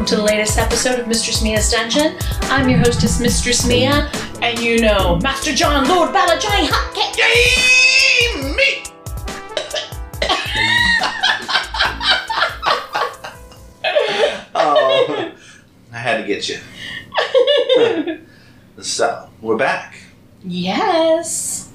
welcome to the latest episode of Mistress Mia's Dungeon. I'm your hostess, Mistress Mia, and you know, Master John, Lord Bala, Johnny Hot Cake. Yay! Me! oh, I had to get you. so, we're back. Yes.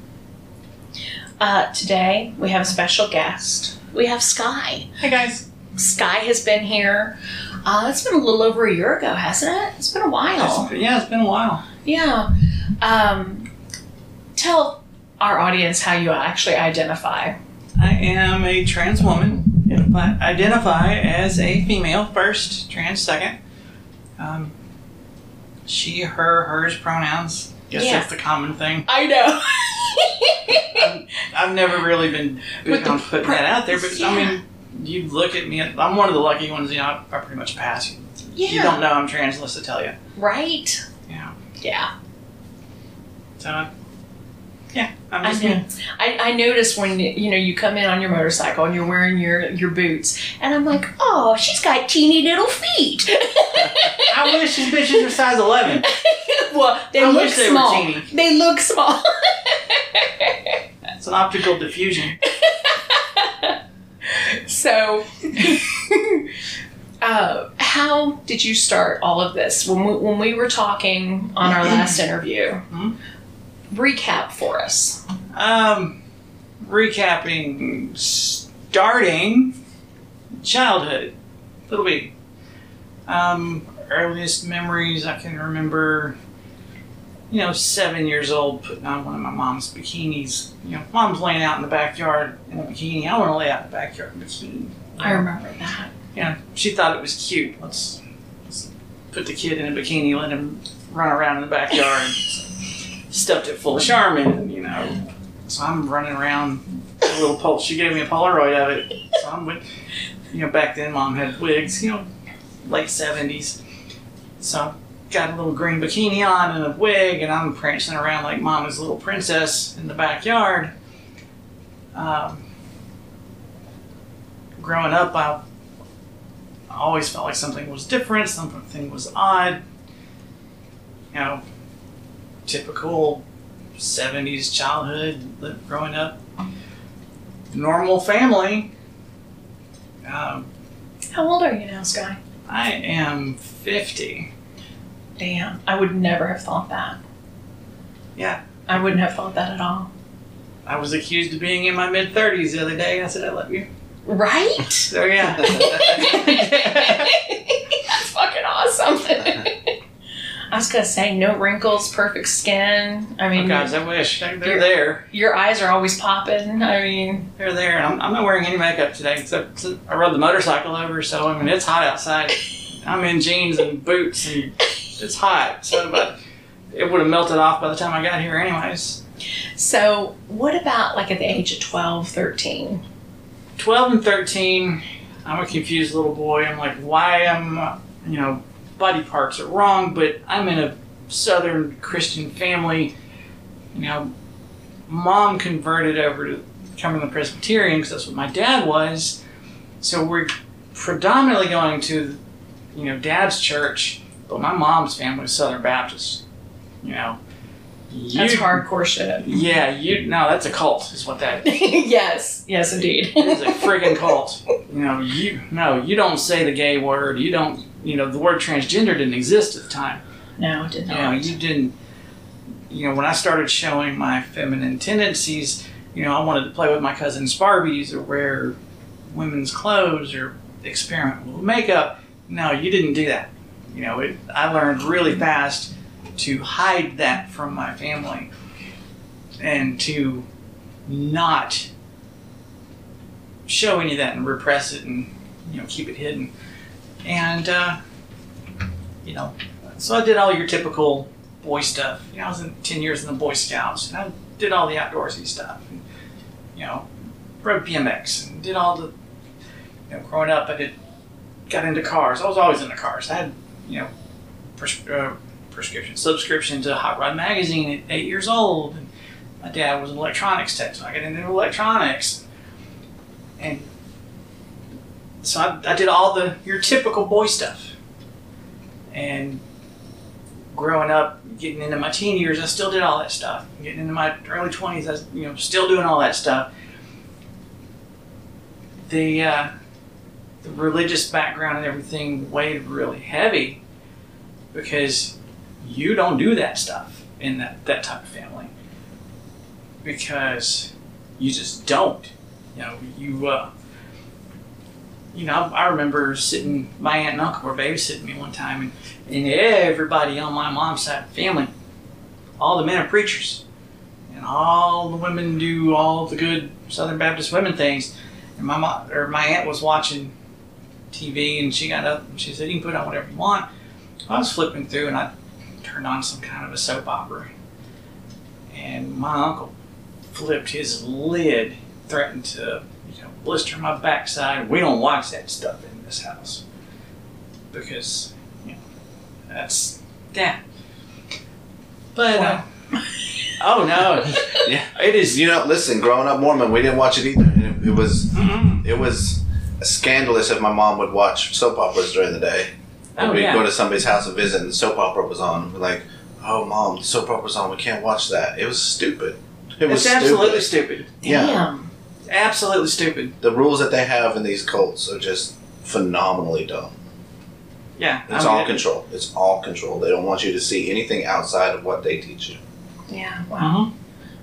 Uh, today we have a special guest. We have Skye. Hey guys. Skye has been here. Uh, it's been a little over a year ago, hasn't it? It's been a while. It's- yeah, it's been a while. Yeah. Um, tell our audience how you actually identify. I am a trans woman. Identify, identify as a female first, trans second. Um, she, her, hers pronouns. Guess Yeah. that's the common thing. I know. I've never really been big on putting that out there, but Yeah. I mean, you look at me. I'm one of the lucky ones. You know, I, I pretty much pass. You, yeah. you don't know I'm trans unless I tell you. Right? Yeah. Yeah. So, yeah, I'm I know. I, I noticed when you know you come in on your motorcycle and you're wearing your your boots, and I'm like, oh, she's got teeny little feet. I wish these bitches were size 11. well, they I look wish they were small. teeny. They look small. It's an optical diffusion. So, uh, how did you start all of this? When we, when we were talking on our last interview, Mhm. recap for us. Um, recapping, starting childhood, little bit. Um, earliest memories I can remember. You know, seven years old, putting on one of my mom's bikinis. You know, mom's laying out in the backyard in a bikini. I want to lay out in the backyard in a bikini. I remember that. Know, she thought it was cute. Let's, let's put the kid in a bikini, let him run around in the backyard. Stuffed it full of Charmin, you know. So I'm running around with a little pole. She gave me a Polaroid of it. So I'm with, you know, back then mom had wigs, you know, late 70s. So got a little green bikini on and a wig, and I'm prancing around like mama's little princess in the backyard. Um, growing up, I always felt like something was different, something was odd. You know, typical 70s childhood, growing up. Normal family. Um, How old are you now, Skye? I am 50. Damn, I would never have thought that. Yeah. I wouldn't have thought that at all. I was accused of being in my mid 30s the other day. I said, I love you. Right? So, yeah. That's fucking awesome. I was gonna say no wrinkles, perfect skin. I oh, mean, gosh, I wish. They're You're- there. your eyes are always popping. I mean, They're there. I'm, I'm not wearing any makeup today except I rode the motorcycle over, so I mean it's hot outside. I'm in jeans and boots and it's hot. So, but it would have melted off by the time I got here, anyways. so what about like at the age of 12, 13? 12 and 13, I'm a confused little boy. I'm like, why am you know body parts are wrong, but I'm in a Southern Christian family. You know, mom converted over to becoming the Presbyterian because that's what my dad was. So we're predominantly going to, you know, dad's church, but my mom's family was Southern Baptist. You know, That's You- hardcore shit. Yeah, you no, that's a cult, is what that is. yes, yes, indeed. It's a friggin' cult. You know, you no, you don't say the gay word. You don't. You know, the word transgender didn't exist at the time. no, it did You know, you didn't. You know, when I started showing my feminine tendencies, you know, I wanted to play with my cousin's Barbies or wear women's clothes or experiment with makeup. No, you didn't do that. You know, it, I learned really fast to hide that from my family and to not show any of that and repress it and you know keep it hidden. And uh, you know, so I did all your typical boy stuff. You know, I was in ten years in the Boy Scouts, and I did all the outdoorsy stuff. And, you know, rode BMX and did all the. You know, growing up, I did got into cars. I was always into cars. I had you know, pres- uh, prescription subscription to Hot Rod magazine at eight years old. And my dad was an electronics tech, so I got into electronics. And so I, I did all the your typical boy stuff. And growing up, getting into my teen years, I still did all that stuff. Getting into my early 20s, I was, you know, still doing all that stuff. The, uh, the religious background and everything weighed really heavy because you don't do that stuff in that, that type of family because you just don't. You know, you, uh, you know, I remember sitting, my aunt and uncle were babysitting me one time, and, and everybody on my mom's side of the family, all the men are preachers, and all the women do all the good Southern Baptist women things. And my mom or my aunt was watching TV, and she got up and she said, "You can put on whatever you want." I was flipping through, and I turned on some kind of a soap opera, and my uncle flipped his lid, threatened to you know, blister my backside. We don't watch that stuff in this house because you know that's that. But uh, oh no, Yeah. it is. You know, listen, growing up Mormon, we didn't watch it either. It, it was Mm-mm. it was scandalous if my mom would watch soap operas during the day. Oh We'd yeah. go to somebody's house and visit, and the soap opera was on. We're like, "Oh, mom, the soap opera's on. We can't watch that." It was stupid. It was It's absolutely stupid. stupid. Yeah. Damn. Absolutely stupid. The rules that they have in these cults are just phenomenally dumb. Yeah. I It's all it- control. It's all control. They don't want you to see anything outside of what they teach you. Yeah. Wow. Mhm.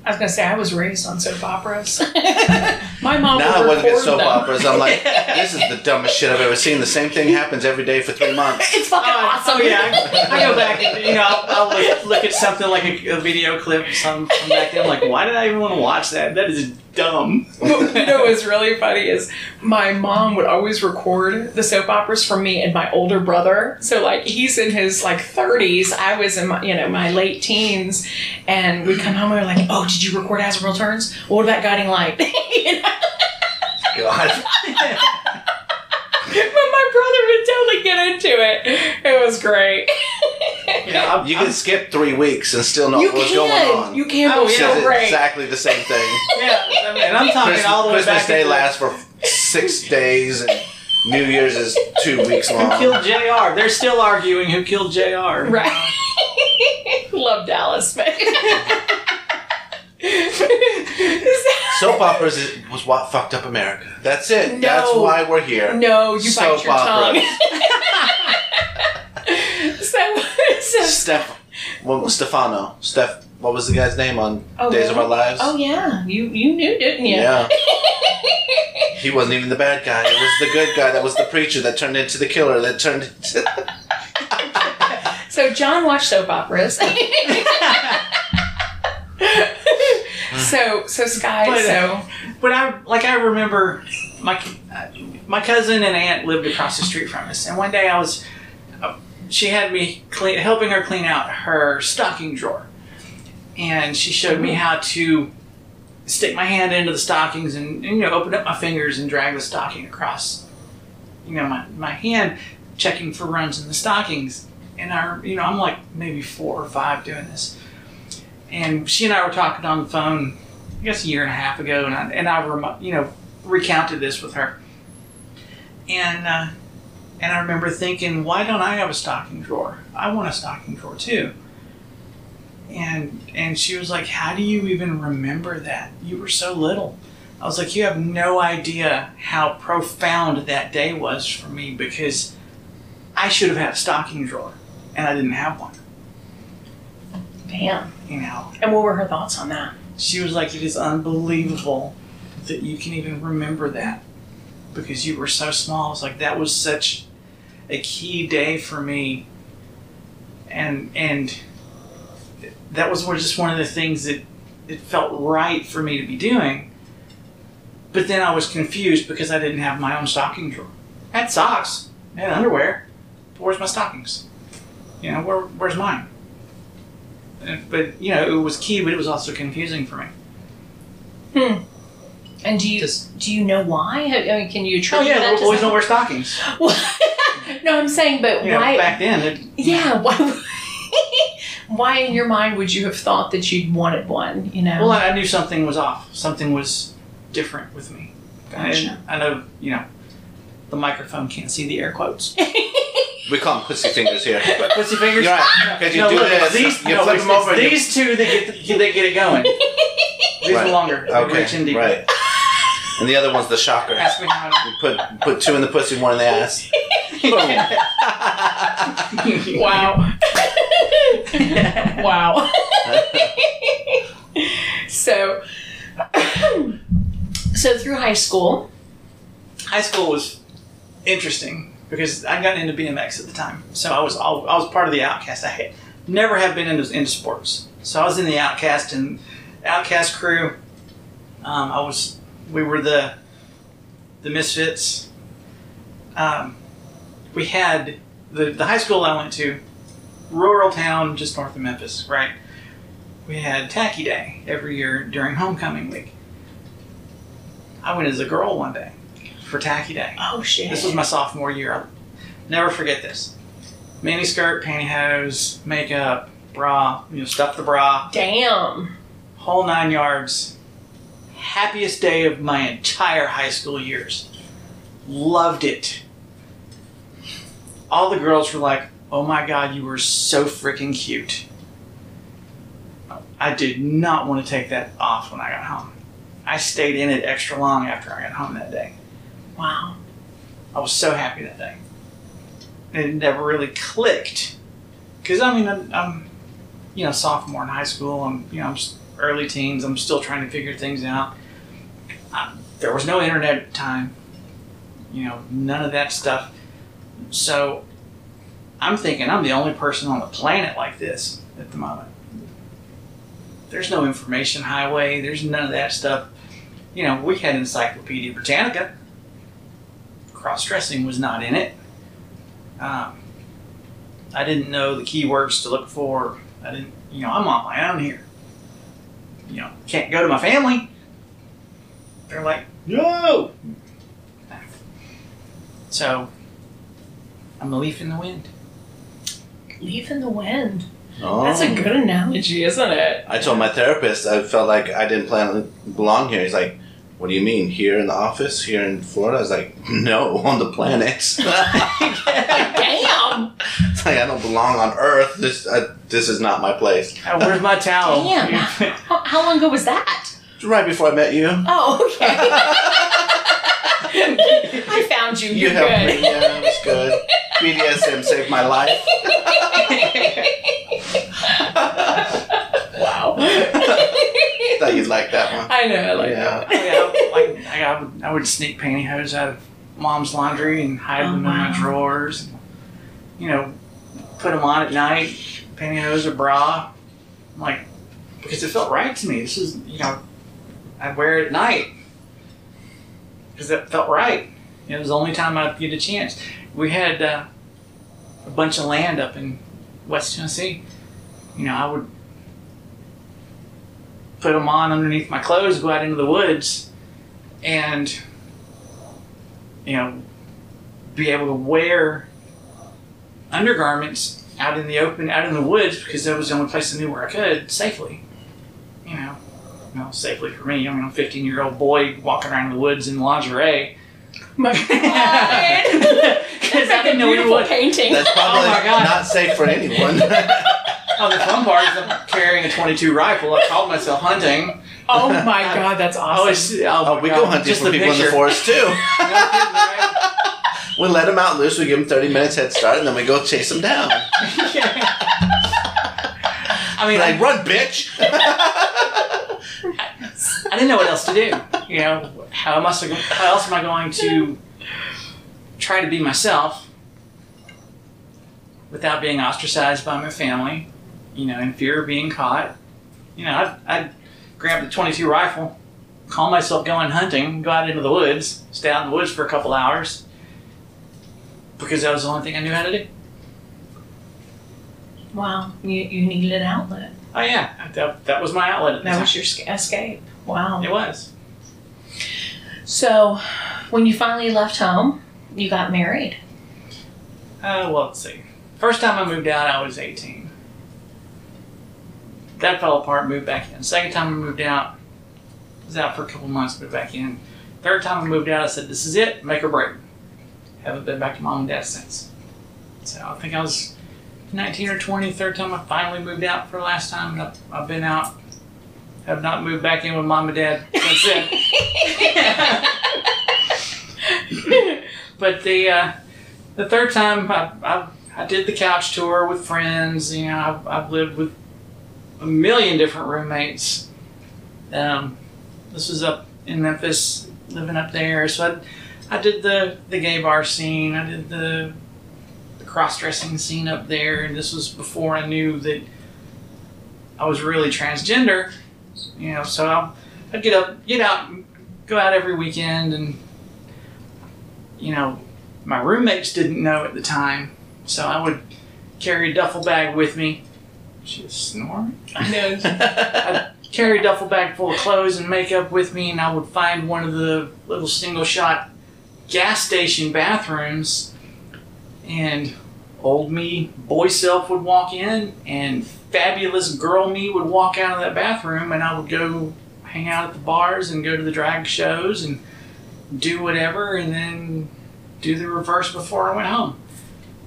I was gonna say I was raised on soap operas. My mom now I would look at soap them. operas. I'm like, this is the dumbest shit I've ever seen. The same thing happens every day for three months. It's fucking Oh, awesome. oh, yeah, I, I go back and you know I'll, I'll look, look at something like a, a video clip some from back then. I'm like, why did I even want to watch that? That is dumb. what, you know what's really funny is my mom would always record the soap operas for me and my older brother. So like he's in his like 30s, I was in my you know my late teens, and we'd come home and we were like, oh, did you record As the World Turns? What about Guiding Light? You know? God. But my brother would totally get into it. It was great. You know, I'm, can skip three weeks and still know what's can. going on. You can. Oh, Oh, yeah. so Says exactly the same thing. yeah, I mean, and I'm talking Christmas, all the way Christmas back. Christmas Day lasts for six days, and New Year's is two weeks Who long. killed J.R. They're still arguing who killed J.R. Right. Love Dallas, man. Soap operas is, was what fucked up America. That's it. No. That's why we're here. no, you Soap bite your operas. tongue. so, so Steph, what was Stefano? Steph, what was the guy's name on Oh, Days of? Our Lives? Oh yeah, you you knew, didn't you? Yeah. He wasn't even the bad guy. It was the good guy that was the preacher that turned into the killer that turned into. so John watched soap operas. so so Skye. But, uh, so. But I like I remember my my cousin and aunt lived across the street from us, and one day I was uh, she had me clean helping her clean out her stocking drawer, and she showed me how to stick my hand into the stockings and, and you know open up my fingers and drag the stocking across you know my, my hand checking for runs in the stockings. And I you know I'm like maybe four or five doing this and she and I were talking on the phone I guess a year and a half ago, and I and I remo- you know recounted this with her, and uh, and I remember thinking, why don't I have a stocking drawer? I want a stocking drawer too. And and she was like, how do you even remember that? You were so little. I was like, you have no idea how profound that day was for me because I should have had a stocking drawer, and I didn't have one. Damn. You know, And what were her thoughts on that? she was like, "It is unbelievable that you can even remember that because you were so small." I was like, "That was such a key day for me," and and that was just one of the things that it felt right for me to be doing. But then I was confused because I didn't have my own stocking drawer. I had socks, I had underwear, but where's my stockings? You know, where, where's mine? But you know, it was key, but it was also confusing for me. Hmm. And do you Just- do you know why? I mean, can you Oh attribute yeah, that to boys don't wear stockings. no, I'm saying, but You know, why? back then, it, yeah, why? why in your mind would you have thought that you'd wanted one? You know. Well, I, I knew something was off. Something was different with me. Gotcha. And I know, you know, the microphone can't see the air quotes. We call them pussy fingers here. But Pussy fingers. You're right, 'cause you no, do look, it's this, These, you no, flip it's, them over and you- these two that get the, they get it going. These Right. are longer. They okay, reach in deeper. right. And the other one's the shocker. Ask me how. You put put two in the pussy, one in the ass. Boom. Wow. wow. so, so through high school, High school was interesting because I got into BMX at the time, so I was all, I was part of the Outcast. I had, never have been into, into sports, so I was in the Outcast and Outcast crew. Um, I was we were the the Misfits. Um, we had the the high school I went to, rural town just north of Memphis, right? We had Tacky Day every year during homecoming week. I went as a girl one day for Tacky Day. oh shit. This was my sophomore year. I'll never forget this. Mini skirt, pantyhose, makeup, bra, you know, stuff the bra, Damn. whole nine yards. Happiest day of my entire high school years. Loved it. All the girls were like, oh my god, you were so freaking cute. I did not want to take that off when I got home. I stayed in it extra long after I got home that day. Wow. I was so happy that day. And it never really clicked. Because, I mean, I'm, I'm, you know, sophomore in high school. I'm, you know, I'm early teens. I'm still trying to figure things out. I, there was no internet at the time. You know, none of that stuff. So I'm thinking I'm the only person on the planet like this at the moment. There's no information highway. There's none of that stuff. You know, we had Encyclopedia Britannica cross dressing was not in it. Um, I didn't know the keywords to look for. I didn't, you know, I'm on my own here. You know, can't go to my family. They're like, no. So, I'm a leaf in the wind. Leaf in the wind. Oh. That's a good analogy, isn't it? I told my therapist I felt like I didn't plan to belong here. He's like, "What do you mean? Here in the office? Here in Florida?" I was like, "No, on the planet. it's Damn. like I don't belong on Earth. This uh, this is not my place." Uh, where's my towel? Damn. How, how long ago was that? Right before I met you, Oh, okay. I found you. you You're helped good. me. Yeah, it was good. BDSM saved my life. wow. Thought you'd like that one. I know. I like Yeah. that. yeah, like I, I, would, I would sneak pantyhose out of mom's laundry and hide Oh, them in my drawers. You know, put them on at night, pantyhose or bra, I'm like because it felt right to me. This is you know, I'd wear it at night because it felt right. It was the only time I'd get a chance. We had uh, a bunch of land up in West Tennessee. You know, I would put them on underneath my clothes, go out into the woods, and you know, be able to wear undergarments out in the open, out in the woods, because that was the only place I knew where I could safely. You know, well, safely for me. I mean, I'm a 15 year old boy walking around in the woods in lingerie. My God. Because I didn't know we beautiful would. painting. That's probably Oh not safe for anyone. Oh, the fun part is I'm carrying a 22 rifle. I called myself hunting. Oh my God, that's oh, I awesome. was, oh, oh, we God, go hunting just for people in the forest too. No right? We let them out loose. We give them 30 minutes head start, and then we go chase them down. I mean, like, I, run, bitch! I didn't know what else to do. You know, how am I, so- how else am I going to try to be myself without being ostracized by my family? You know, in fear of being caught. You know, I'd, I'd grab the 22 rifle, call myself going hunting, go out into the woods, stay out in the woods for a couple hours, because that was the only thing I knew how to do. wow. You, you needed an outlet. Oh yeah, that, that was my outlet. At the That time. was your escape. Wow. It was. So, when you finally left home, you got married. Uh, well, let's see. First time I moved out, I was 18. That fell apart, moved back in. Second time I moved out, was out for a couple months, moved back in. Third time I moved out, I said, this is it, make or break. Haven't been back to mom and dad since. So I think I was 19 or 20, third time I finally moved out for the last time. And I've, I've been out, have not moved back in with mom and dad since then. but the uh, the third time I, I, I did the couch tour with friends. You know, I've, I've lived with a million different roommates. Um, this was up in Memphis, living up there. So I, I did the, the gay bar scene. I did the, the cross dressing scene up there, and this was before I knew that I was really transgender. You know, so I, I'd get up, get out, go out every weekend, and you know, my roommates didn't know at the time, so I would carry a duffel bag with me. She was snoring. I know. I carry a duffel bag full of clothes and makeup with me, and I would find one of the little single shot gas station bathrooms, and old me, boy self, would walk in, and fabulous girl me would walk out of that bathroom, and I would go hang out at the bars and go to the drag shows and do whatever, and then do the reverse before I went home.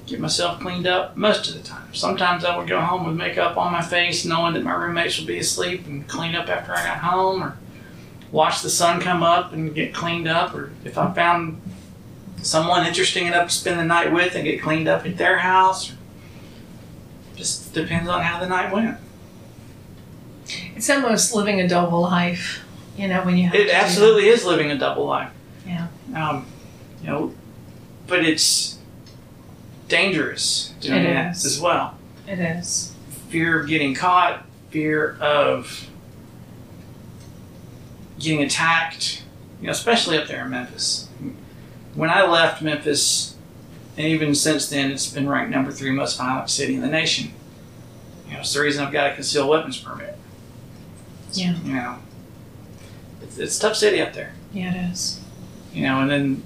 Get myself cleaned up most of the time. Sometimes I would go home with makeup on my face, knowing that my roommates would be asleep, and clean up after I got home, or watch the sun come up and get cleaned up, or if I found someone interesting enough to spend the night with and get cleaned up at their house. Just depends on how the night went. It's almost living a double life, you know, when you have to It absolutely is living a double life. Yeah. Um, you know, but it's dangerous doing It as well. It is. Fear of getting caught, fear of getting attacked. You know, especially up there in Memphis. When I left Memphis, and even since then, it's been ranked number three most violent city in the nation. You know, it's the reason I've got a concealed weapons permit. Yeah. You know, it's, it's a tough city up there. Yeah, it is. you know, and then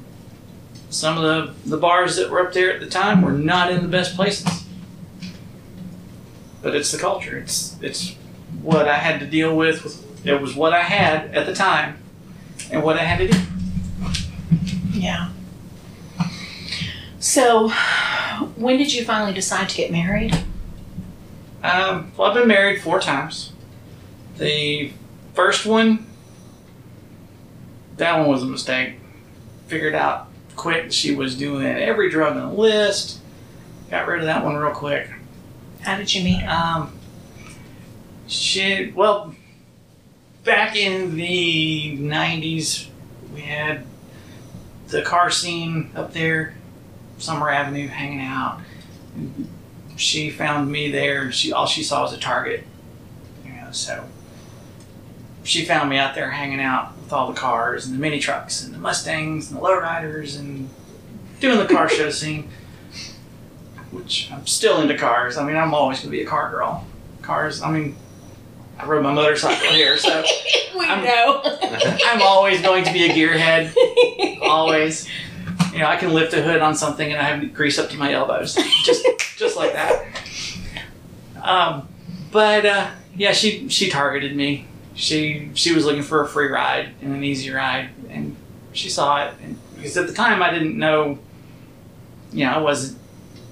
some of the, the bars that were up there at the time were not in the best places. But it's the culture. It's it's what I had to deal with. with it was what I had at the time, and what I had to do. Yeah. So, when did you finally decide to get married? Um, well, I've been married four times. The first one, that one was a mistake. Figured out quick she was doing every drug on the list. Got rid of that one real quick. How did you meet? Um, she, well, back in the 90s, we had the car scene up there, Summer Avenue, hanging out. She found me there. She all she saw was a Target, you know. So she found me out there hanging out with all the cars and the mini trucks and the Mustangs and the lowriders and doing the car show scene which I'm still into cars. I mean, I'm always gonna be a car girl. Cars. I mean, I rode my motorcycle here, so we I'm- know. I'm always going to be a gearhead. Always. You know, I can lift a hood on something and I have grease up to my elbows, just just like that. Um, but uh, yeah, she she targeted me. She she was looking for a free ride and an easy ride, and she saw it. And because at the time I didn't know, you know, I wasn't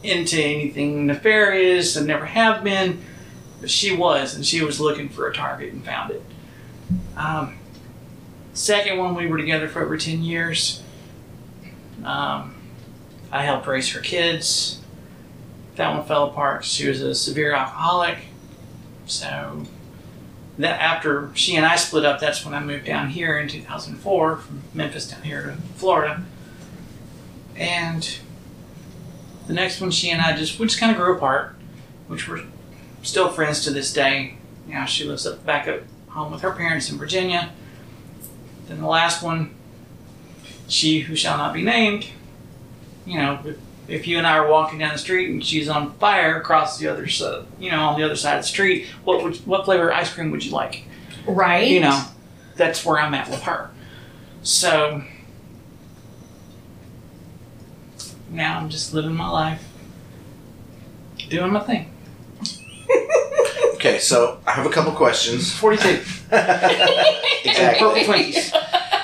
into anything nefarious. I never have been, but she was, and she was looking for a target and found it. Um, second one, we were together for over 10 years. Um, I helped raise her kids. That one fell apart. She was a severe alcoholic. So that after she and I split up, that's when I moved down here in 2004 from Memphis down here to Florida. And the next one, she and I just we just kind of grew apart, which we're still friends to this day. Now she lives up back at home with her parents in Virginia. Then the last one, she who shall not be named. You know, if, if you and I are walking down the street and she's on fire across the other side, you know, on the other side of the street, what would what flavor ice cream would you like? right? You know, that's where I'm at with her. So now I'm just living my life, doing my thing. Okay, so I have a couple questions. 42. exactly. Purple Twinkies.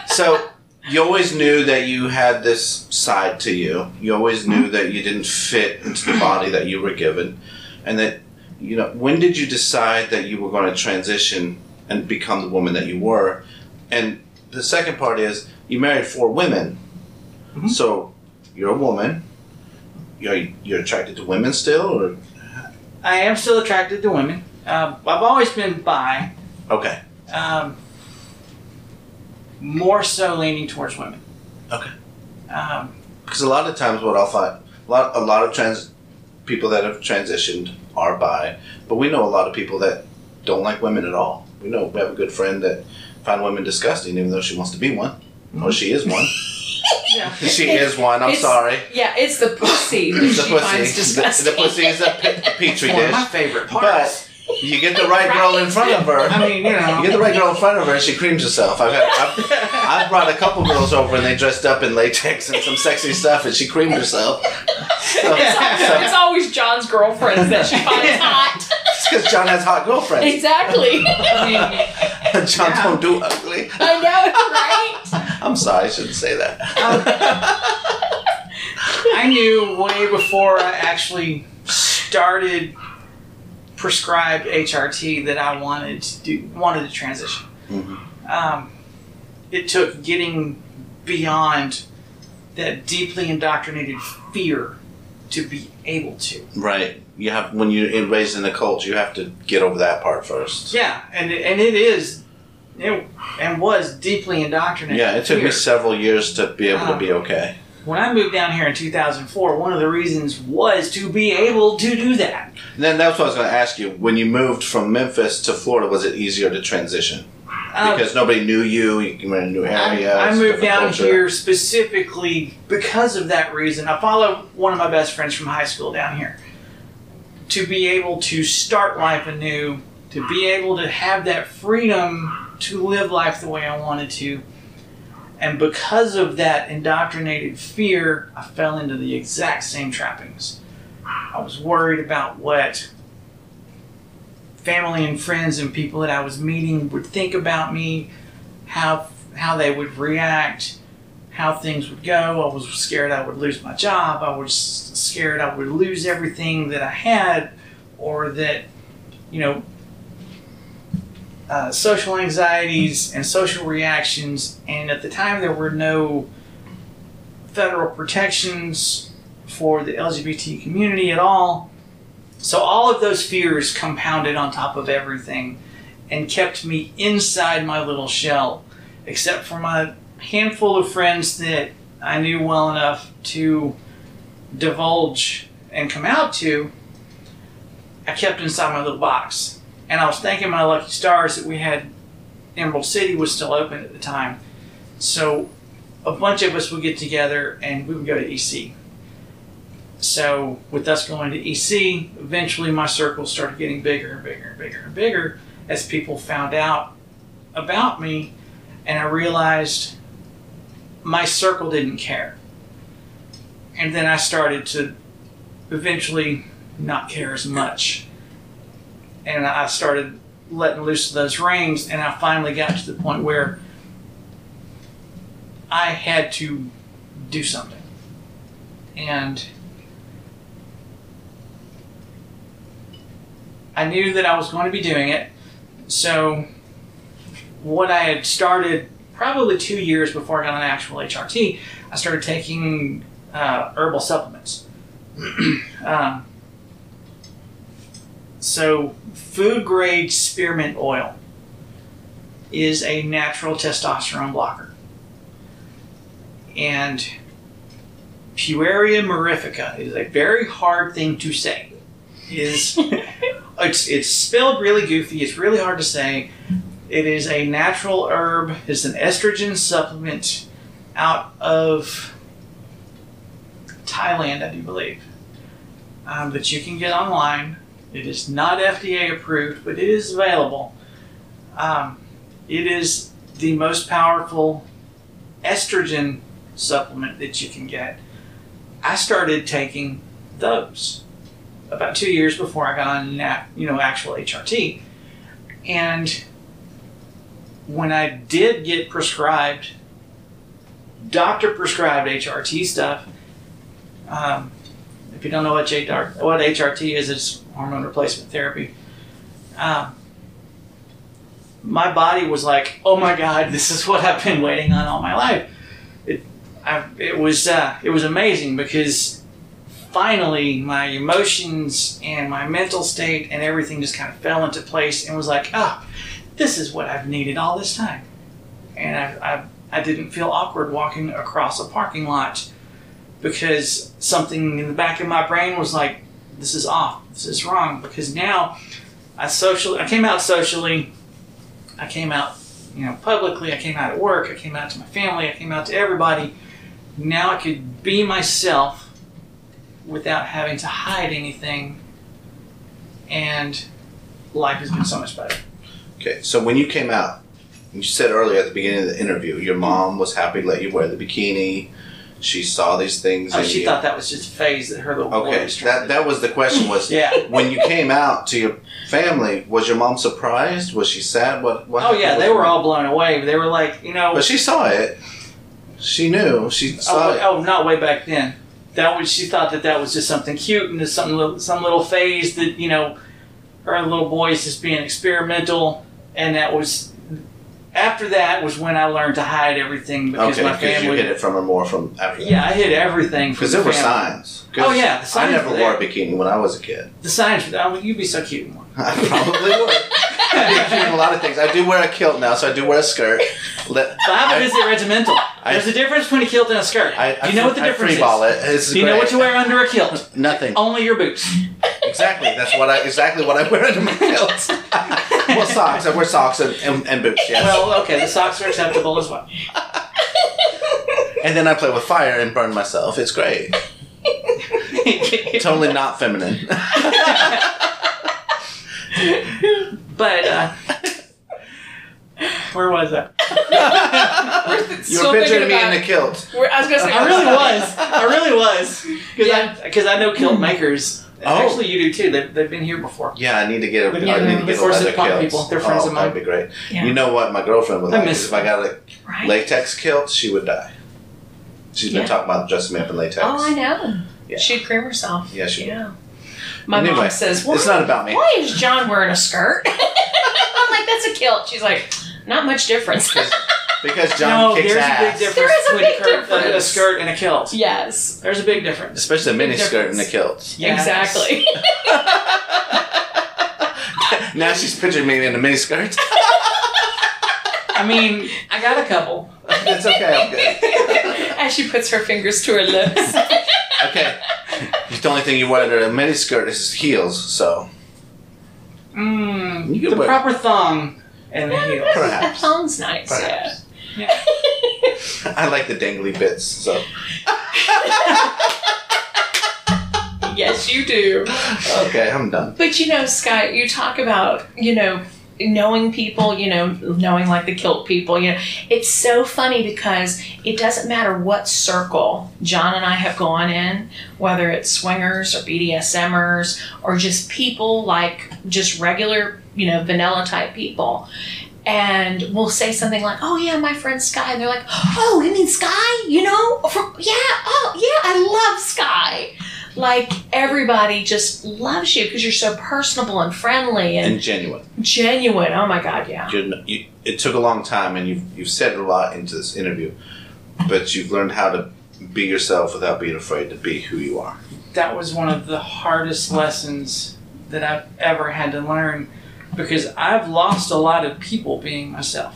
So you always knew that you had this side to you. You always knew that you didn't fit into the body that you were given, and that you know. When did you decide that you were going to transition and become the woman that you were? And the second part is you married four women, Mhm. so you're a woman. You're you're attracted to women still, or I am still attracted to women. Um, I've always been bi, okay, um, more so leaning towards women. Okay. Um, because a lot of times what I'll find a lot a lot of trans people that have transitioned are bi, but we know a lot of people that don't like women at all. We know we have a good friend that found women disgusting, even though she wants to be one, or she is one. yeah. she is one. I'm It's- sorry. Yeah, it's the pussy that The she pussy. finds The, disgusting. the pussy is a pe- petri One of my dish. favorite parts. You get the right girl in front of her. I mean, you know. You get the right girl in front of her, and she creams herself. I've, had, I've, I've brought a couple girls over, and they dressed up in latex and some sexy stuff, and she creamed herself. So, it's so, always John's girlfriends that she finds hot. it's because John has hot girlfriends. exactly. John Yeah. don't do ugly. I know, right? I'm sorry, I shouldn't say that. I knew way before I actually started prescribed HRT that I wanted to do wanted to transition. Mhm. Um, it took getting beyond that deeply indoctrinated fear to be able to. Right. You have when you're raised in a cult, you have to get over that part first. Yeah, and and it is, it, and was deeply indoctrinated. Yeah, it took me several years to be able to Ah. be okay. When I moved down here in 2004, one of the reasons was to be able to do that. And then that's what I was going to ask you. When you moved from Memphis to Florida, was it easier to transition Um, because nobody knew you? You were in a new area. I, I moved down culture. here specifically because of that reason. I follow one of my best friends from high school down here. To be able to start life anew, to be able to have that freedom to live life the way I wanted to. And because of that indoctrinated fear, I fell into the exact same trappings. I was worried about what family and friends and people that I was meeting would think about me, how how they would react, how things would go. I was scared I would lose my job. I was scared I would lose everything that I had, or that, you know, uh, social anxieties and social reactions. And at the time, there were no federal protections for the LGBT community at all. So all of those fears compounded on top of everything and kept me inside my little shell, except for my handful of friends that I knew well enough to divulge and come out to. I kept inside my little box. And I was thanking my lucky stars that we had Emerald City was still open at the time. So a bunch of us would get together and we would go to EC. So with us going to EC, eventually my circle started getting bigger and bigger and bigger and bigger as people found out about me and I realized my circle didn't care. And then I started to eventually not care as much. And I started letting loose of those reins and I finally got to the point where I had to do something. And I knew that I was going to be doing it. So, what I had started probably two years before I got an actual HRT, I started taking uh, herbal supplements. um, so, food grade spearmint oil is a natural testosterone blocker. And Pueraria mirifica is a very hard thing to say. Is it's it's spelled really goofy. It's really hard to say. It is a natural herb. It's an estrogen supplement out of Thailand, I do believe, um, that you can get online. It is not FDA approved, but it is available. Um, it is the most powerful estrogen supplement that you can get. I started taking those about two years before I got on, you know, actual HRT, and when I did get prescribed doctor prescribed HRT stuff. Um, if you don't know what, what HRT is, it's hormone replacement therapy. Um, my body was like, "Oh my God, this is what I've been waiting on all my life." It, I, it was uh, it was amazing because finally my emotions and my mental state and everything just kind of fell into place and was like, "Ah, this is what I've needed all this time," and I, I I didn't feel awkward walking across a parking lot because something in the back of my brain was like, "This is off. This is wrong." Because now I socially, I came out socially. I came out, you know, publicly. I came out at work. I came out to my family. I came out to everybody. Now I could be myself without having to hide anything, and life has been so much better. Okay, so when you came out, you said earlier at the beginning of the interview, your mom was happy to let you wear the bikini. She saw these things. Oh, she you. thought that was just a phase that her little boy Okay, was that that was the question. Was Yeah. when you came out to your family, was your mom surprised? Was she sad? What? what Oh yeah, they were all blown away. They were like, you know, But she saw it. She knew. She oh, saw oh, it. oh, not way back then. That was she thought that that was just something cute and just some little, some little phase that you know, her little boy's just being experimental, and that was. After that was when I learned to hide everything because okay, my because you hid it from her more from that. Yeah, I hid everything. from Because the there were family. signs. Oh, yeah, the signs I never wore a bikini when I was a kid. The signs. Oh, you'd be so cute in one. I probably would. I do cute in a lot of things. I do wear a kilt now, so I do wear a skirt. Let, But I'm I- a visit regimental. I- There's a difference between a kilt and a skirt. I, I, you know what the I difference free ball it. It's is. Do you know what you wear under a kilt? Nothing. Only your boots. Exactly. That's what I exactly what I wear under my kilt. well, socks. I wear socks and, and, and boots. Yes. Well, okay, the socks are acceptable as well. and then I play with fire and burn myself. It's great. Totally not feminine. but uh, where was I? you Still were picturing me in about- the kilt. I was gonna say I really was. I really was. Because Yeah. I because I know kilt makers. Oh. Actually, you do too. They've, they've been here before. Yeah, I need to get a. Yeah, I need to the get a corset leather punk kilt. people, they're friends oh, of mine. That'd be great. Yeah. You know what my girlfriend would I like? miss- if I got a Right. latex kilt, she would die. She's been Yeah. talking about dressing me up in latex. Oh, I know. Yeah. She'd cream herself. Yeah, she would. Yeah. My Anyway, mom says, why, it's not about me. Why is John wearing a skirt? I'm like, that's a kilt. She's like, not much difference. Because John no, kicks there's ass. a big difference There is a between big a, cur- a- a skirt and a kilt. yes. There's a big difference. Especially a mini Big skirt and a kilt. Yes. Exactly. now she's picturing me in a mini skirt. I mean, I got a couple. it's okay, I'm good. As she puts her fingers to her lips. Okay. The only thing you wear under a mini skirt is heels, so Mm, You could the wear- proper thong and the heel. That Perhaps. sounds nice, Perhaps. Yeah. Yeah. I like the dangly bits, so yes, you do. okay, I'm done. But you know, Scott, you talk about, you know, knowing people, you know, knowing like the kilt people, you know, it's so funny because it doesn't matter what circle John and I have gone in, whether it's swingers or BDSMers or just people like just regular, you know, vanilla type people. And we'll say something like, "Oh yeah, my friend Skye," and they're like, "Oh, you mean Skye? You know? From, yeah, oh yeah, I love Skye." Like everybody just loves you because you're so personable and friendly and And genuine. genuine. Oh my God, yeah. You're, you, it took a long time, and you've you've said a lot into this interview, but you've learned how to be yourself without being afraid to be who you are. that was one of the hardest lessons that I've ever had to learn because I've lost a lot of people being myself.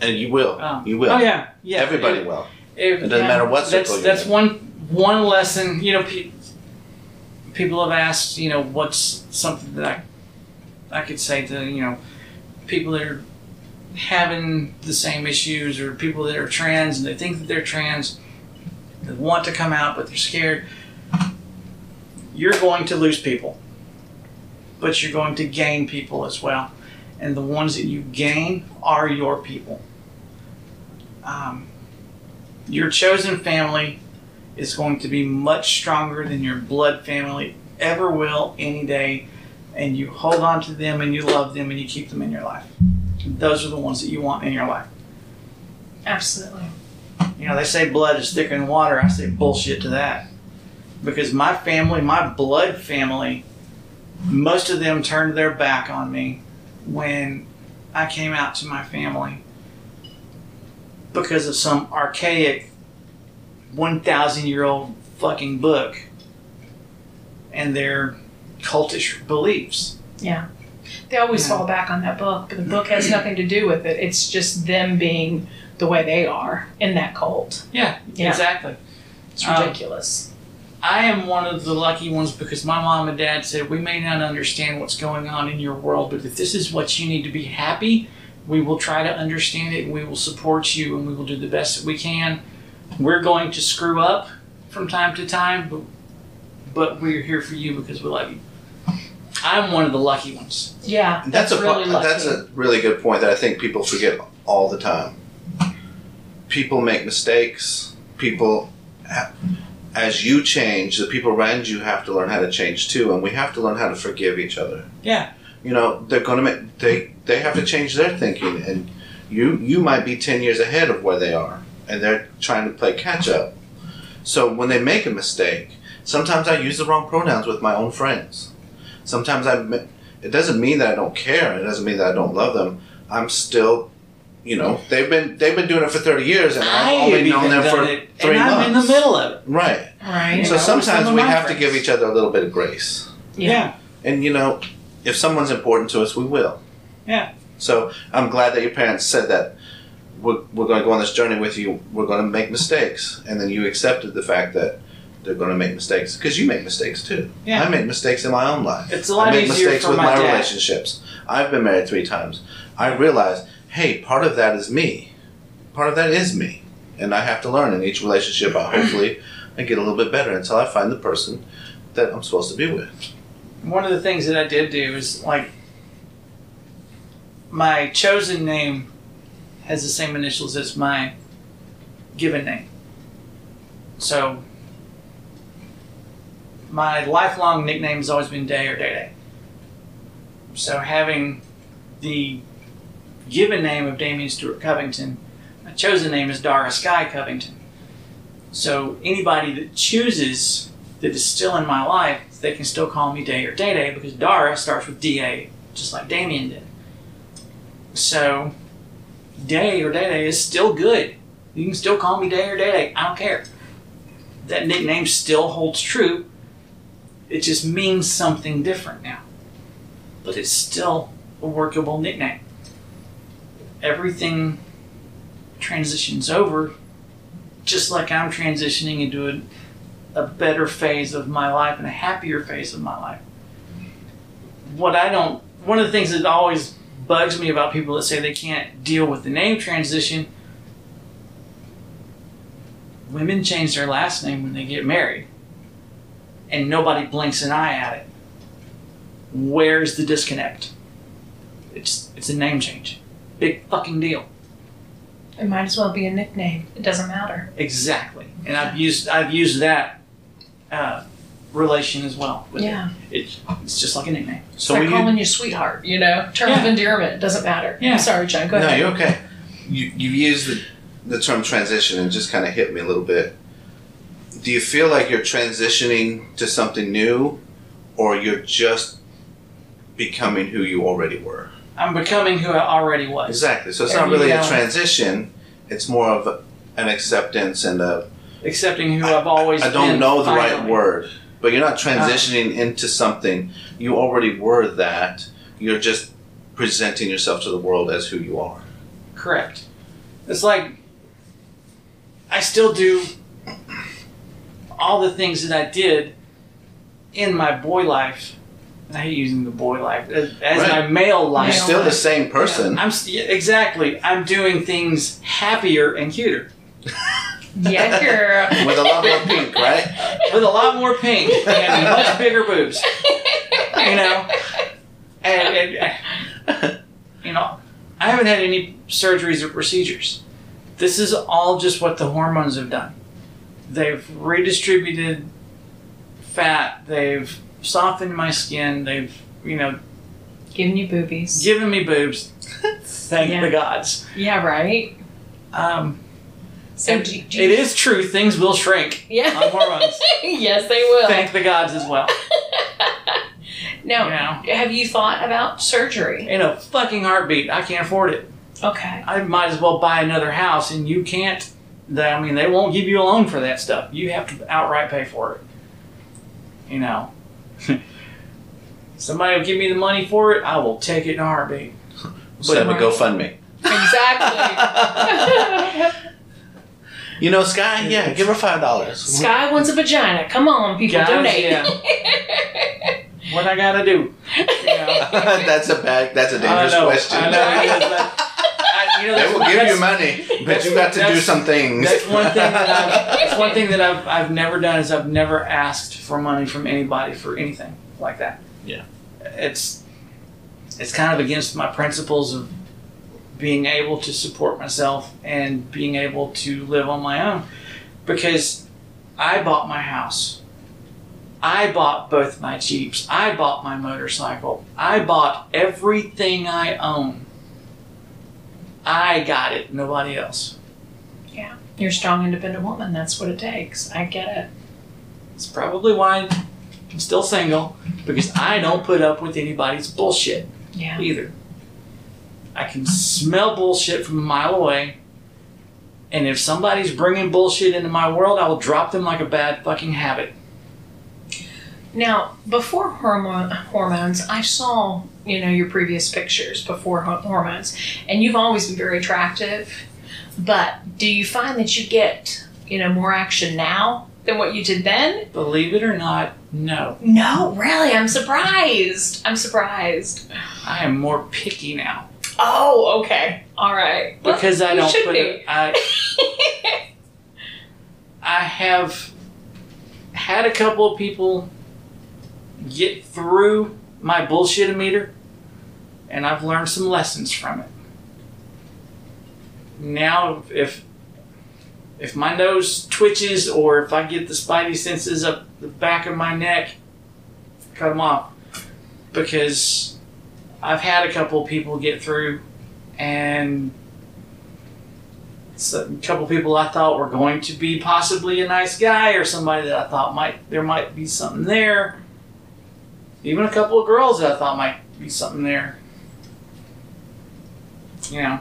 And you will. Oh, You will. Oh yeah, yeah. Everybody It- will. it- It doesn't matter what That's circle that's in. one one lesson. You know, pe- people have asked. You know, what's something that I I could say to you know people that are having the same issues or people that are trans and they think that they're trans, they want to come out but they're scared. You're going to lose people, but you're going to gain people as well, and the ones that you gain are your people. Um, your chosen family is going to be much stronger than your blood family ever will any day and you hold on to them and you love them and you keep them in your life those are the ones that you want in your life Absolutely. You know, they say blood is thicker than water. I say bullshit to that. Because my family, my blood family, most of them turned their back on me when I came out to my family because of some archaic 1,000 year old fucking book and their cultish beliefs. Yeah. They always Yeah. fall back on that book, but the book has nothing to do with it. It's just them being the way they are in that cult. Yeah, Yeah. exactly. It's Um, ridiculous. I am one of the lucky ones because my mom and dad said we may not understand what's going on in your world, but if this is what you need to be happy, we will try to understand it and we will support you and we will do the best that we can. We're going to screw up from time to time, but but we're here for you because we love you. I'm one of the lucky ones. yeah, That's, that's, a really po- lucky. that's a really good point that I think people forget all the time. People make mistakes. People, ha- as you change, the people around you have to learn how to change too, and we have to learn how to forgive each other. Yeah. You know, they're going to make they they have to change their thinking, and you you might be ten years ahead of where they are, and they're trying to play catch up. So when they make a mistake, sometimes I use the wrong pronouns with my own friends. Sometimes I. It doesn't mean that I don't care. It doesn't mean that I don't love them. I'm still, you know, they've been they've been doing it for thirty years, and I've I only known them for done it, three and I'm months. in the middle of it. Right. right. So know, with some sometimes we my have to give each other a little bit of grace. Yeah. And you know, if someone's important to us, we will. Yeah. So I'm glad that your parents said that we're, we're going to go on this journey with you. We're going to make mistakes, and then you accepted the fact that they're going to make mistakes because you make mistakes too. Yeah. I make mistakes in my own life. It's a lot I make easier mistakes for with my my, dad. relationships. I've been married three times. I realize, hey, part of that is me. Part of that is me, and I have to learn in each relationship. I hopefully I get a little bit better until I find the person that I'm supposed to be with. one of the things that I did do is like my chosen name has the same initials as my given name. So my lifelong nickname has always been Day or Day Day. So having the given name of Damien Stewart Covington, my chosen name is Dara Skye Covington. So anybody that chooses that is still in my life, they can still call me Day or Day Day because Dara starts with DA, just like Damien did. So, Day or Day Day is still good. You can still call me Day or Day Day. I don't care. That nickname still holds true. It just means something different now. But it's still a workable nickname. Everything transitions over just like I'm transitioning into a a better phase of my life and a happier phase of my life. What I don't, one of the things that always bugs me about people that say they can't deal with the name transition, women change their last name when they get married, and nobody blinks an eye at it. Where's the disconnect? It's it's a name change, big fucking deal. It might as well be a nickname. It doesn't matter. Exactly, and I've used I've used that uh, relation as well. with it. Yeah. It's it's just like a nickname. It's So like when you calling you sweetheart, you know? Term of endearment. It doesn't matter. Yeah. I'm sorry, John. Go no, ahead. you're okay. You you used the the term transition and just kind of hit me a little bit. Do you feel like you're transitioning to something new, or you're just becoming who you already were? I'm becoming who I already was. Exactly. So it's There not you really a transition. It's more of an acceptance and a. Accepting who I've always I don't been. know the right word, but you're not uh. transitioning into something. You already were that. You're just presenting yourself to the world as who you are. Correct. It's like I still do all the things that I did in my boy life. And I hate using the boy life as, as Right. my male life. You're life. Still the same person. I'm yeah, exactly. I'm doing things happier and cuter Yeah, girl. with a lot more pink, right? with a lot more pink and much bigger boobs. You know, and, and uh, you know, I haven't had any surgeries or procedures. This is all just what the hormones have done. They've redistributed fat. They've softened my skin. They've, you know, given you boobies. given me boobs. Thank Yeah. the gods. Yeah, right? Um, So do, do it you, is true. Things will shrink Yeah. on hormones. yes, they will. Thank the gods as well. now, You know, have you thought about surgery? in a fucking heartbeat, I can't afford it. Okay. I might as well buy another house, and you can't. I mean, they won't give you a loan for that stuff. You have to outright pay for it. You know, somebody will give me the money for it. I will take it in a heartbeat. Set up a GoFundMe. Exactly. You know, Skye, yeah, give her five dollars. Skye wants a vagina. Come on, people, Guys, donate. yeah. What I gotta do? You know, that's a bad. That's a dangerous know. question. You know, they will give you money, but you got to do some things. That's one thing that I've, that's one thing that I've, I've never done is I've never asked for money from anybody for anything like that. Yeah. It's it's kind of against my principles of being able to support myself and being able to live on my own because I bought my house. I bought both my Jeeps. I bought my motorcycle. I bought everything I own. I got it, nobody else. Yeah. You're a strong, independent woman. That's what it takes. I get it. It's probably why I'm still single because I don't put up with anybody's bullshit Yeah. either. I can smell bullshit from a mile away, and if somebody's bringing bullshit into my world, I will drop them like a bad fucking habit. Now, before hormone hormones, I saw you know your previous pictures before hormones, and you've always been very attractive. But do you find that you get you know more action now than what you did then? Believe it or not, no. No, really. I'm surprised. I'm surprised. I am more picky now Oh, okay. All right. Well, because I you don't put be. it. I I have had a couple of people get through my bullshit meter, and I've learned some lessons from it. Now, if if my nose twitches or if I get the spidey senses up the back of my neck, cut them off because I've had a couple people get through, and a couple people I thought were going to be possibly a nice guy or somebody that I thought might there might be something there. Even a couple of girls that I thought might be something there. You know,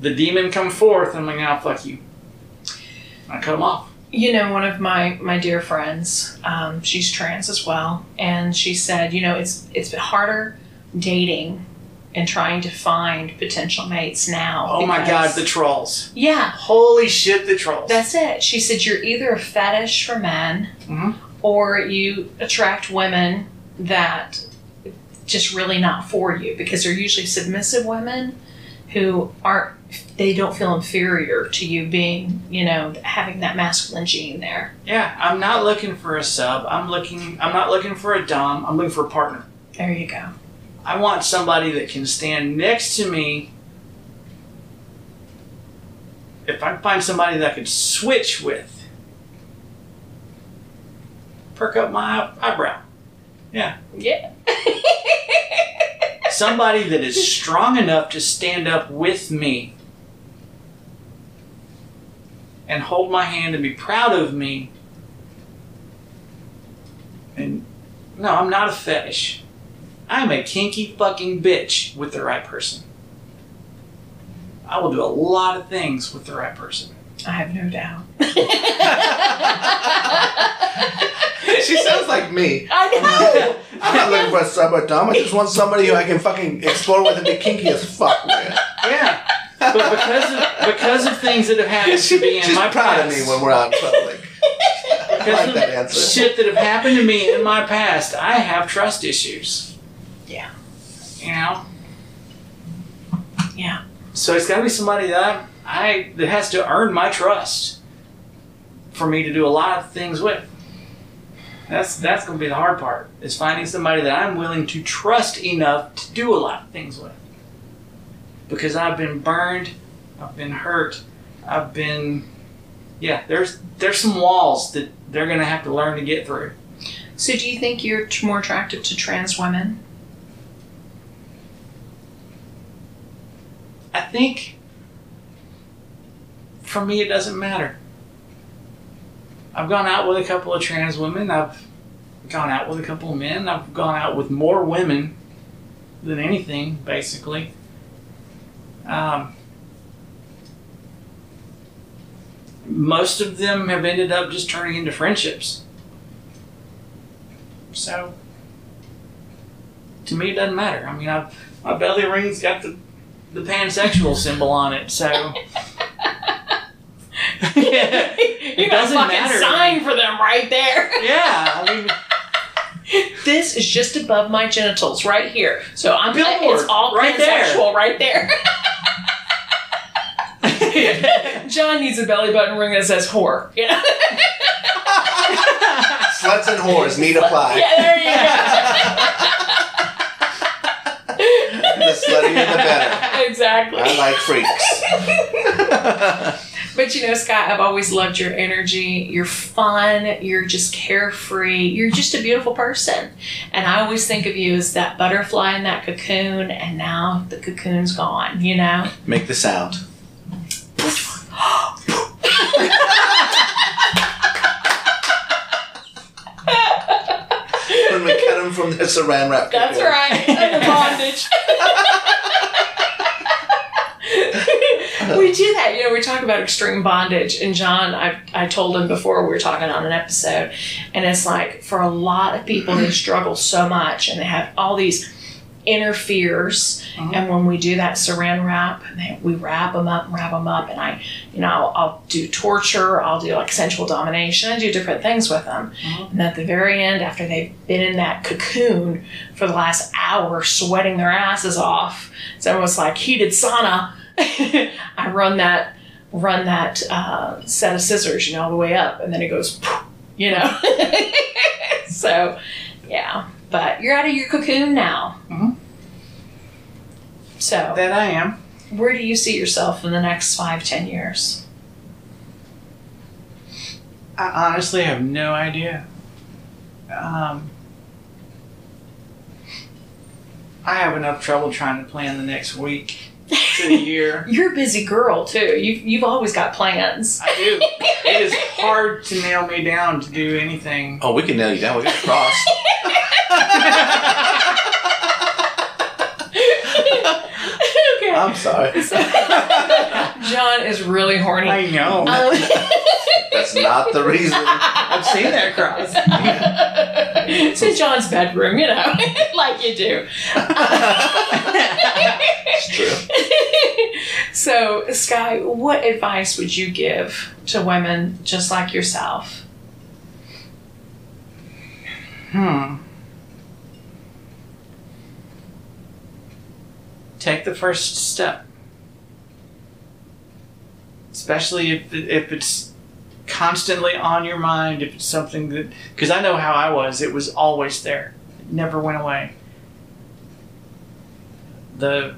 the demon come forth, and I'm like, now fuck you. I cut them off. You know, one of my my dear friends, um, she's trans as well, and she said, you know, it's it's harder dating and trying to find potential mates now. Oh my god, the trolls! yeah, Holy shit, the trolls! that's it. She said you're either a fetish for men, Mhm. or you attract women that just really not for you because they're usually submissive women who aren't they don't feel inferior to you being you know having that masculine gene there yeah, I'm not looking for a sub. I'm looking. I'm not looking for a dom. I'm looking for a partner. there you go I want somebody that can stand next to me. If I find somebody that I could switch with, perk up my eyebrow. Yeah Somebody that is strong enough to stand up with me and hold my hand and be proud of me. And no, I'm not a fetish. I'm a kinky fucking bitch with the right person. I will do a lot of things with the right person. i have no doubt she sounds like me. i know I'm not looking for a sub or dom. I just want somebody who I can fucking explore with and be kinky as fuck, man. Yeah. But because of because of things that have happened to me in She's my proud past, of me when we're out in public. I because like of that answer. shit that have happened to me in my past, I have trust issues. Yeah. You know. Yeah. So it's got to be somebody that I, I that has to earn my trust for me to do a lot of things with. That's that's going to be the hard part is finding somebody that I'm willing to trust enough to do a lot of things with. Because I've been burned, I've been hurt, I've been yeah, there's there's some walls that they're going to have to learn to get through. so do you think you're more attractive to trans women I think for me, it doesn't matter. I've gone out with a couple of trans women. I've gone out with a couple of men. I've gone out with more women than anything, basically. Um, most of them have ended up just turning into friendships. So, to me, it doesn't matter. I mean, I've, my belly ring's got the, the pansexual symbol on it, so. yeah, you got a fucking matter. sign for them right there. yeah, I mean, This is just above my genitals, right here. So I'm Billboard, it's all right there. right there. John needs a belly button ring that says whore. Know? Sluts and whores need apply. Yeah, there you go. the sluttier the better. exactly. I like freaks. But you know, Scott, I've always loved your energy. You're fun. You're just carefree. You're just a beautiful person. And I always think of you as that butterfly in that cocoon, and now the cocoon's gone, you know? Make the sound. when we cut them from the saran wrap. That's cocoon. right. The bondage. we do that. You know, we talk about extreme bondage. And John, I, I told him before we were talking on an episode, and it's like for a lot of people, they struggle so much and they have all these inner fears. Mhm. And when we do that saran wrap, we wrap them up and wrap them up. And I, you know, I'll, I'll do torture, I'll do like sensual domination, I do different things with them. Mhm. And at the very end, after they've been in that cocoon for the last hour, sweating their asses off, it's almost like heated sauna. I run that, run that uh, set of scissors, you know, all the way up, and then it goes, you know. so, yeah. But you're out of your cocoon now. Mhm. So, that I am. where do you see yourself in the next five, ten years? I honestly have no idea. Um, I have enough trouble trying to plan the next week to the year. You're a busy girl too. You've you've always got plans. I do. It is hard to nail me down to do anything. Oh, we can nail you down. We got a cross. okay. I'm sorry. John is really horny. I know. Um, That's not the reason. I've seen that cross. it's in John's bedroom, you know, like you do. It's true. so, Skye, what advice would you give to women just like yourself? Hmm. Take the first step. Especially if, if it's constantly on your mind, if it's something that. Because I know how I was, it was always there, it never went away. The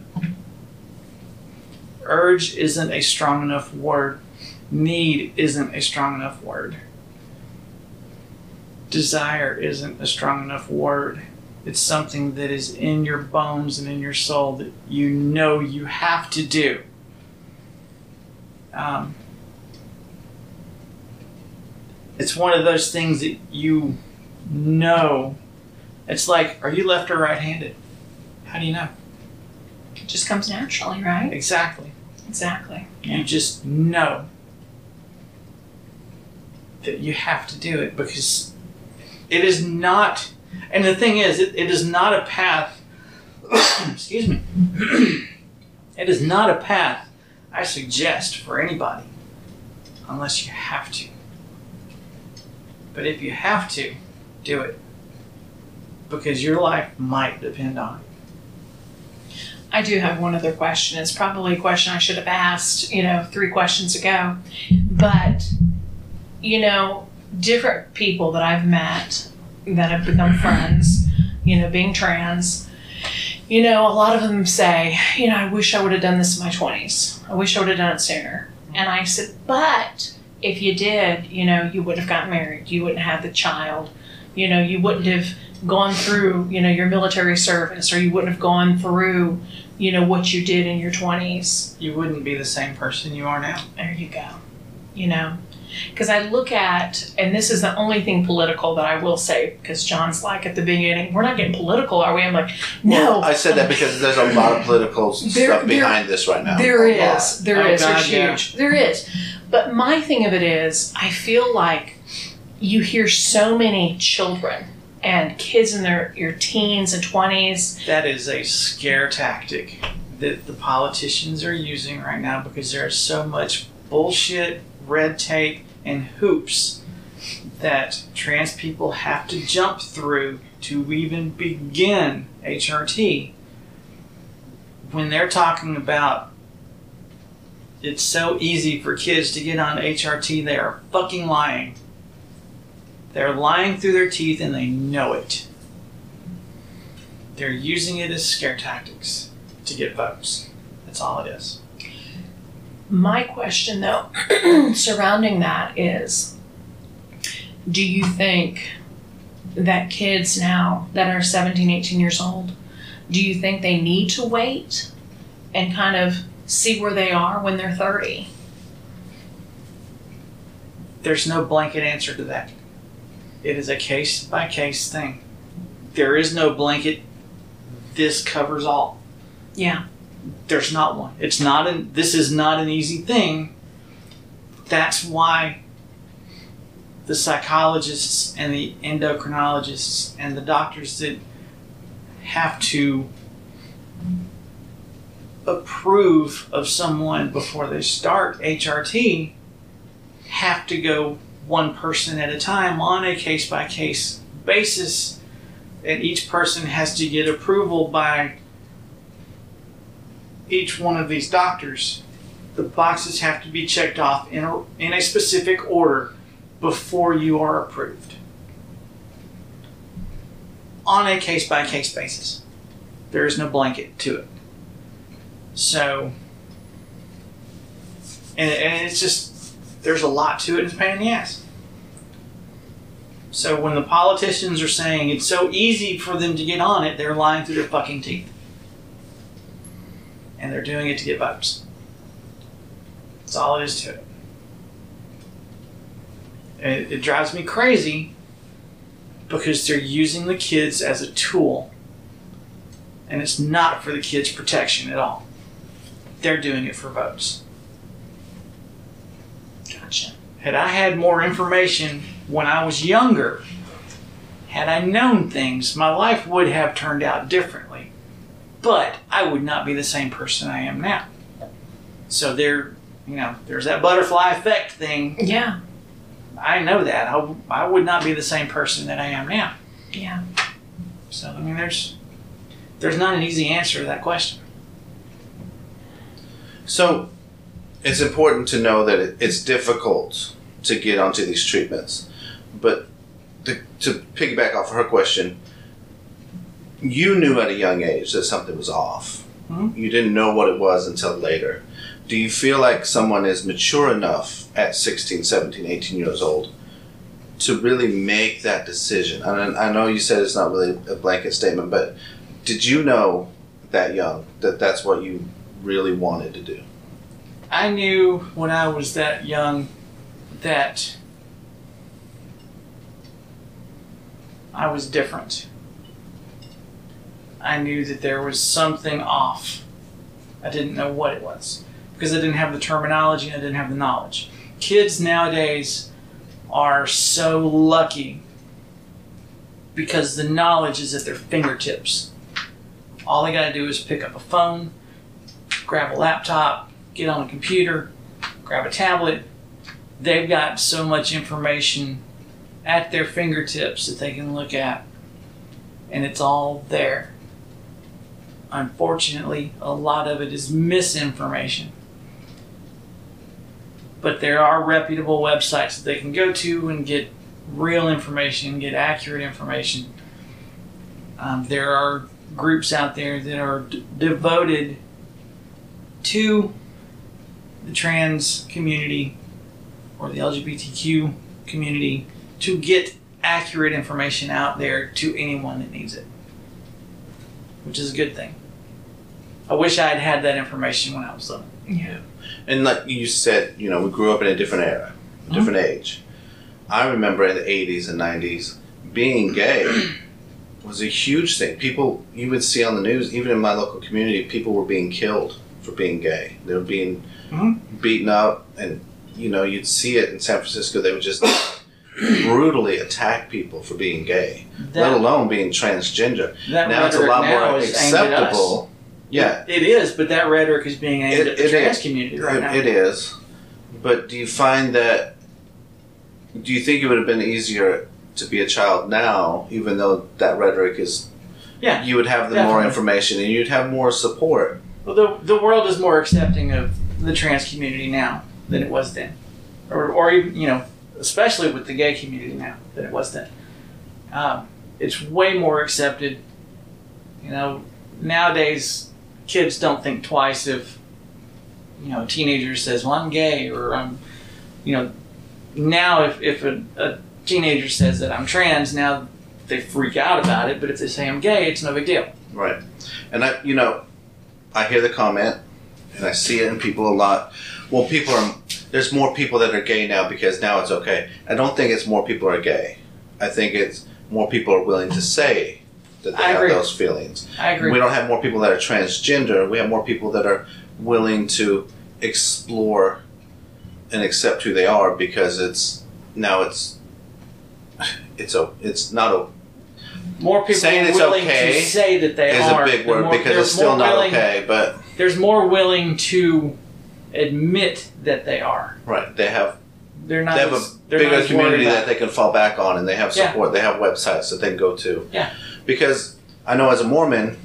urge isn't a strong enough word, need isn't a strong enough word desire isn't a strong enough word. It's something that is in your bones and in your soul that you know you have to do. Um, it's one of those things that you know. It's like, are you left or right handed? How do you know? It just comes naturally, right? Exactly. Exactly. You just know that you have to do it because it is not, and the thing is, it, it is not a path, excuse me, it is not a path I suggest for anybody unless you have to. But if you have to, do it because your life might depend on it. I do have one other question. It's probably a question I should have asked, you know, three questions ago. But, you know, different people that I've met that have become friends, you know, being trans, you know, a lot of them say, you know, I wish I would have done this in my 20s. I wish I would have done it sooner. And I said, but if you did, you know, you would have gotten married. You wouldn't have the child. You know, you wouldn't have gone through, you know, your military service or you wouldn't have gone through, you know, what you did in your 20s. You wouldn't be the same person you are now. There you go. you know? Because I look at, and this is the only thing political that I will say, because John's like at the beginning, we're not getting political, are we? I'm like, no. I said that because there's a lot of political There- stuff there- behind this right now. There A lot. is. There Oh, is. God, There's yeah. huge. There is. But my thing of it is, I feel like you hear so many children and kids in their your teens and twenties. That is a scare tactic that the politicians are using right now because there's so much bullshit, red tape, and hoops that trans people have to jump through to even begin HRT. When they're talking about it's so easy for kids to get on HRT, they are fucking lying. They're lying through their teeth and they know it. They're using it as scare tactics to get votes. That's all it is. My question though, surrounding that is, do you think that kids now that are 17, 18 years old, do you think they need to wait and kind of see where they are when they're 30? There's no blanket answer to that. It is a case by case thing. There is no blanket, this covers all. Yeah. There's not one. It's not an this is not an easy thing. That's why the psychologists and the endocrinologists and the doctors that have to approve of someone before they start HRT have to go one person at a time on a case by case basis and each person has to get approval by each one of these doctors. The boxes have to be checked off in a, in a specific order before you are approved. On a case by case basis. There is no blanket to it. So, and, and it's just, there's a lot to it, it's a pain in the ass. So when the politicians are saying it's so easy for them to get on it, they're lying through their fucking teeth. And they're doing it to get votes. That's all it is to it. And it, it drives me crazy because they're using the kids as a tool. And it's not for the kids' protection at all. They're doing it for votes. Gotcha. Had I had more information when I was younger, had I known things, my life would have turned out differently. But I would not be the same person I am now. So there, you know, there's that butterfly effect thing. Yeah. I know that. I, I would not be the same person that I am now. Yeah. So I mean, there's there's not an easy answer to that question. So it's important to know that it, it's difficult to get onto these treatments. But the, to piggyback off her question, you knew at a young age that something was off. Mhm. You didn't know what it was until later. Do you feel like someone is mature enough at 16, 17, 18 years old to really make that decision? And I I know you said it's not really a blanket statement, but did you know that young that that's what you really wanted to do? I knew when I was that young that I was different. I knew that there was something off. I didn't know what it was because I didn't have the terminology and I didn't have the knowledge. Kids nowadays are so lucky because the knowledge is at their fingertips. All they got to do is pick up a phone, grab a laptop, get on a computer, grab a tablet. They've got so much information at their fingertips that they can look at, and it's all there. Unfortunately, a lot of it is misinformation. But there are reputable websites that they can go to and get real information, get accurate information. Um, there are groups out there that are devoted to the trans community or the LGBTQ community to get accurate information out there to anyone that needs it, which is a good thing. I wish I had had that information when I was little. Yeah. And like you said, you know, we grew up in a different era, a different age. I remember in the 80s and 90s, being gay was a huge thing. People, you would see on the news, even in my local community, people were being killed for being gay. They were being Mhm. beaten up, and you know, you'd see it in San Francisco. They would just brutally attack people for being gay, let alone being transgender. that now it's a lot more is aimed at us. acceptable. Yeah, It is, but that rhetoric is being aimed It- at the trans is. community right It- now. it is. But do you find that? Do you think it would have been easier to be a child now, even though that rhetoric is? Yeah, You would have the more information and you'd have more support. Well, the, the world is more accepting of the trans community now than it was then. Or, or even, you know, especially with the gay community now than it was then. Um, it's way more accepted. You know, nowadays, kids don't think twice if, you know, a teenager says, well, I'm gay, or I'm, you know, now if, if a, a teenager says that I'm trans, now they freak out about it, but if they say I'm gay, it's no big deal. Right. And I, you know, I hear the comment and I see it in people a lot. Well, people are, there's more people that are gay now because now it's okay. I don't think it's more people are gay. I think it's more people are willing to say that they I have agree. those feelings. I agree. We don't have more people that are transgender. We have more people that are willing to explore and accept who they are because it's now it's it's a it's not a more people Saying it's willing okay to say that they is are. a big word more- because it's still not willing- okay. But There's more willing to admit that they are. right, they have They're not. they have a as, they're bigger community that they can fall back on, and they have Yeah. support. They have websites that they can go to. Yeah. Because I know as a Mormon,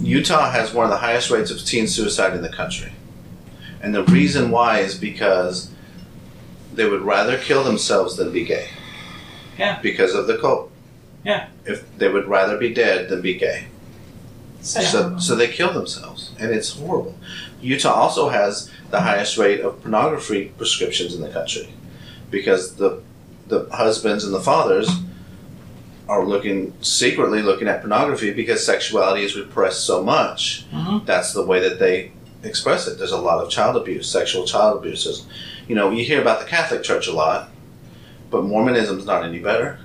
Utah has one of the highest rates of teen suicide in the country, and the reason why is because they would rather kill themselves than be gay. Yeah. Because of the cult. Yeah. If they would rather be dead than be gay. So, So, so they kill themselves, and it's horrible. Utah also has the highest rate of pornography prescriptions in the country, because the the husbands and the fathers are looking secretly looking at pornography because sexuality is repressed so much. Mhm. That's the way that they express it. There's a lot of child abuse, sexual child abuse. There's- You know, you hear about the Catholic Church a lot, but Mormonism's not any better.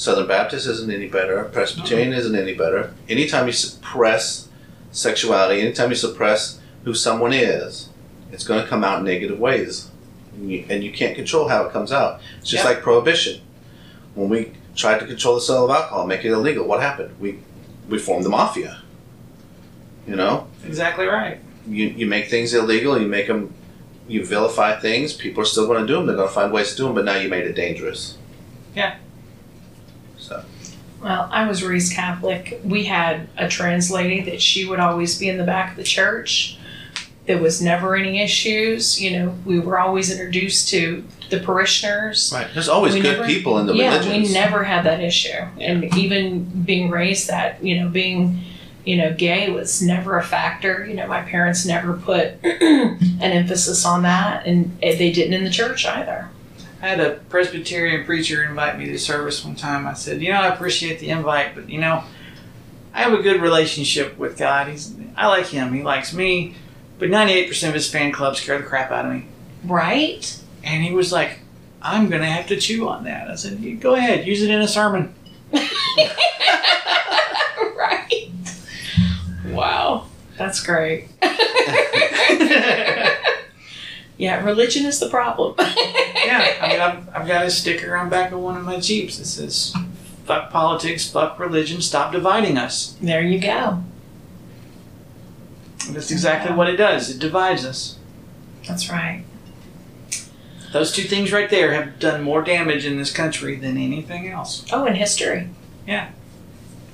Southern Baptist isn't any better. Presbyterian isn't any better. Anytime you suppress sexuality, anytime you suppress who someone is, it's going to come out in negative ways. And you, and you can't control how it comes out. It's just Yep. like prohibition. When we tried to control the sale of alcohol, make it illegal, what happened? We, we formed the mafia. You know? Exactly right. you, you make things illegal, you make them, you vilify things, people are still going to do them. They're going to find ways to do them, but now you made it dangerous. Yeah. Well, I was raised Catholic. We had a trans lady that she would always be in the back of the church. There was never any issues. You know, we were always introduced to the parishioners. right. There's always We good never- people in the yeah, religions. we never had that issue. And even being raised that, you know, being, you know, gay was never a factor. You know, my parents never put an emphasis on that, and eh, they didn't in the church either. I had a Presbyterian preacher invite me to service one time. I said, you know, I appreciate the invite, but you know, I have a good relationship with God. He's, I like him. He likes me. But 98% of his fan club scare the crap out of me. Right? And he was like, I'm going to have to chew on that. I said, "You go ahead, use it in a sermon. right. Wow. That's great. yeah, religion is the problem. Yeah, I mean, I've, I've got a sticker on back of one of my Jeeps that says, fuck politics, fuck religion, stop dividing us. There you go. And that's exactly what it does. It divides us. That's right. Those two things right there have done more damage in this country than anything else. Oh, in history. yeah,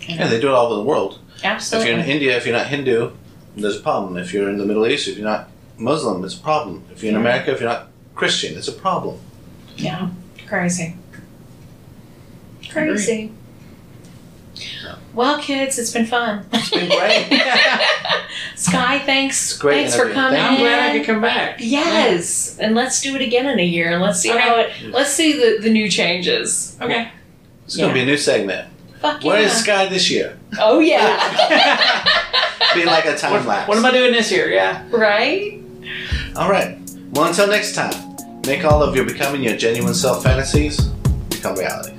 Yeah, they do it all over the world. Absolutely. If you're in India, if you're not Hindu, there's a problem. If you're in the Middle East, if you're not Muslim, it's a problem. If you're in Yeah. America, if you're not Christian, it's a problem. Yeah. Crazy. Crazy. Well, kids, it's been fun. It's been great. Skye, thanks. It's great thanks for coming. I'm glad I could come back. Yes, and let's do it again in a year, and let's see Okay. how it. Let's see the the new changes. Okay. It's going to be a new segment. Fuck Where yeah. is Skye this year? Oh yeah. Be like a time what, lapse. what am I doing this year? Yeah. right. All right. Well, until next time, make all of your becoming your genuine self fantasies become reality.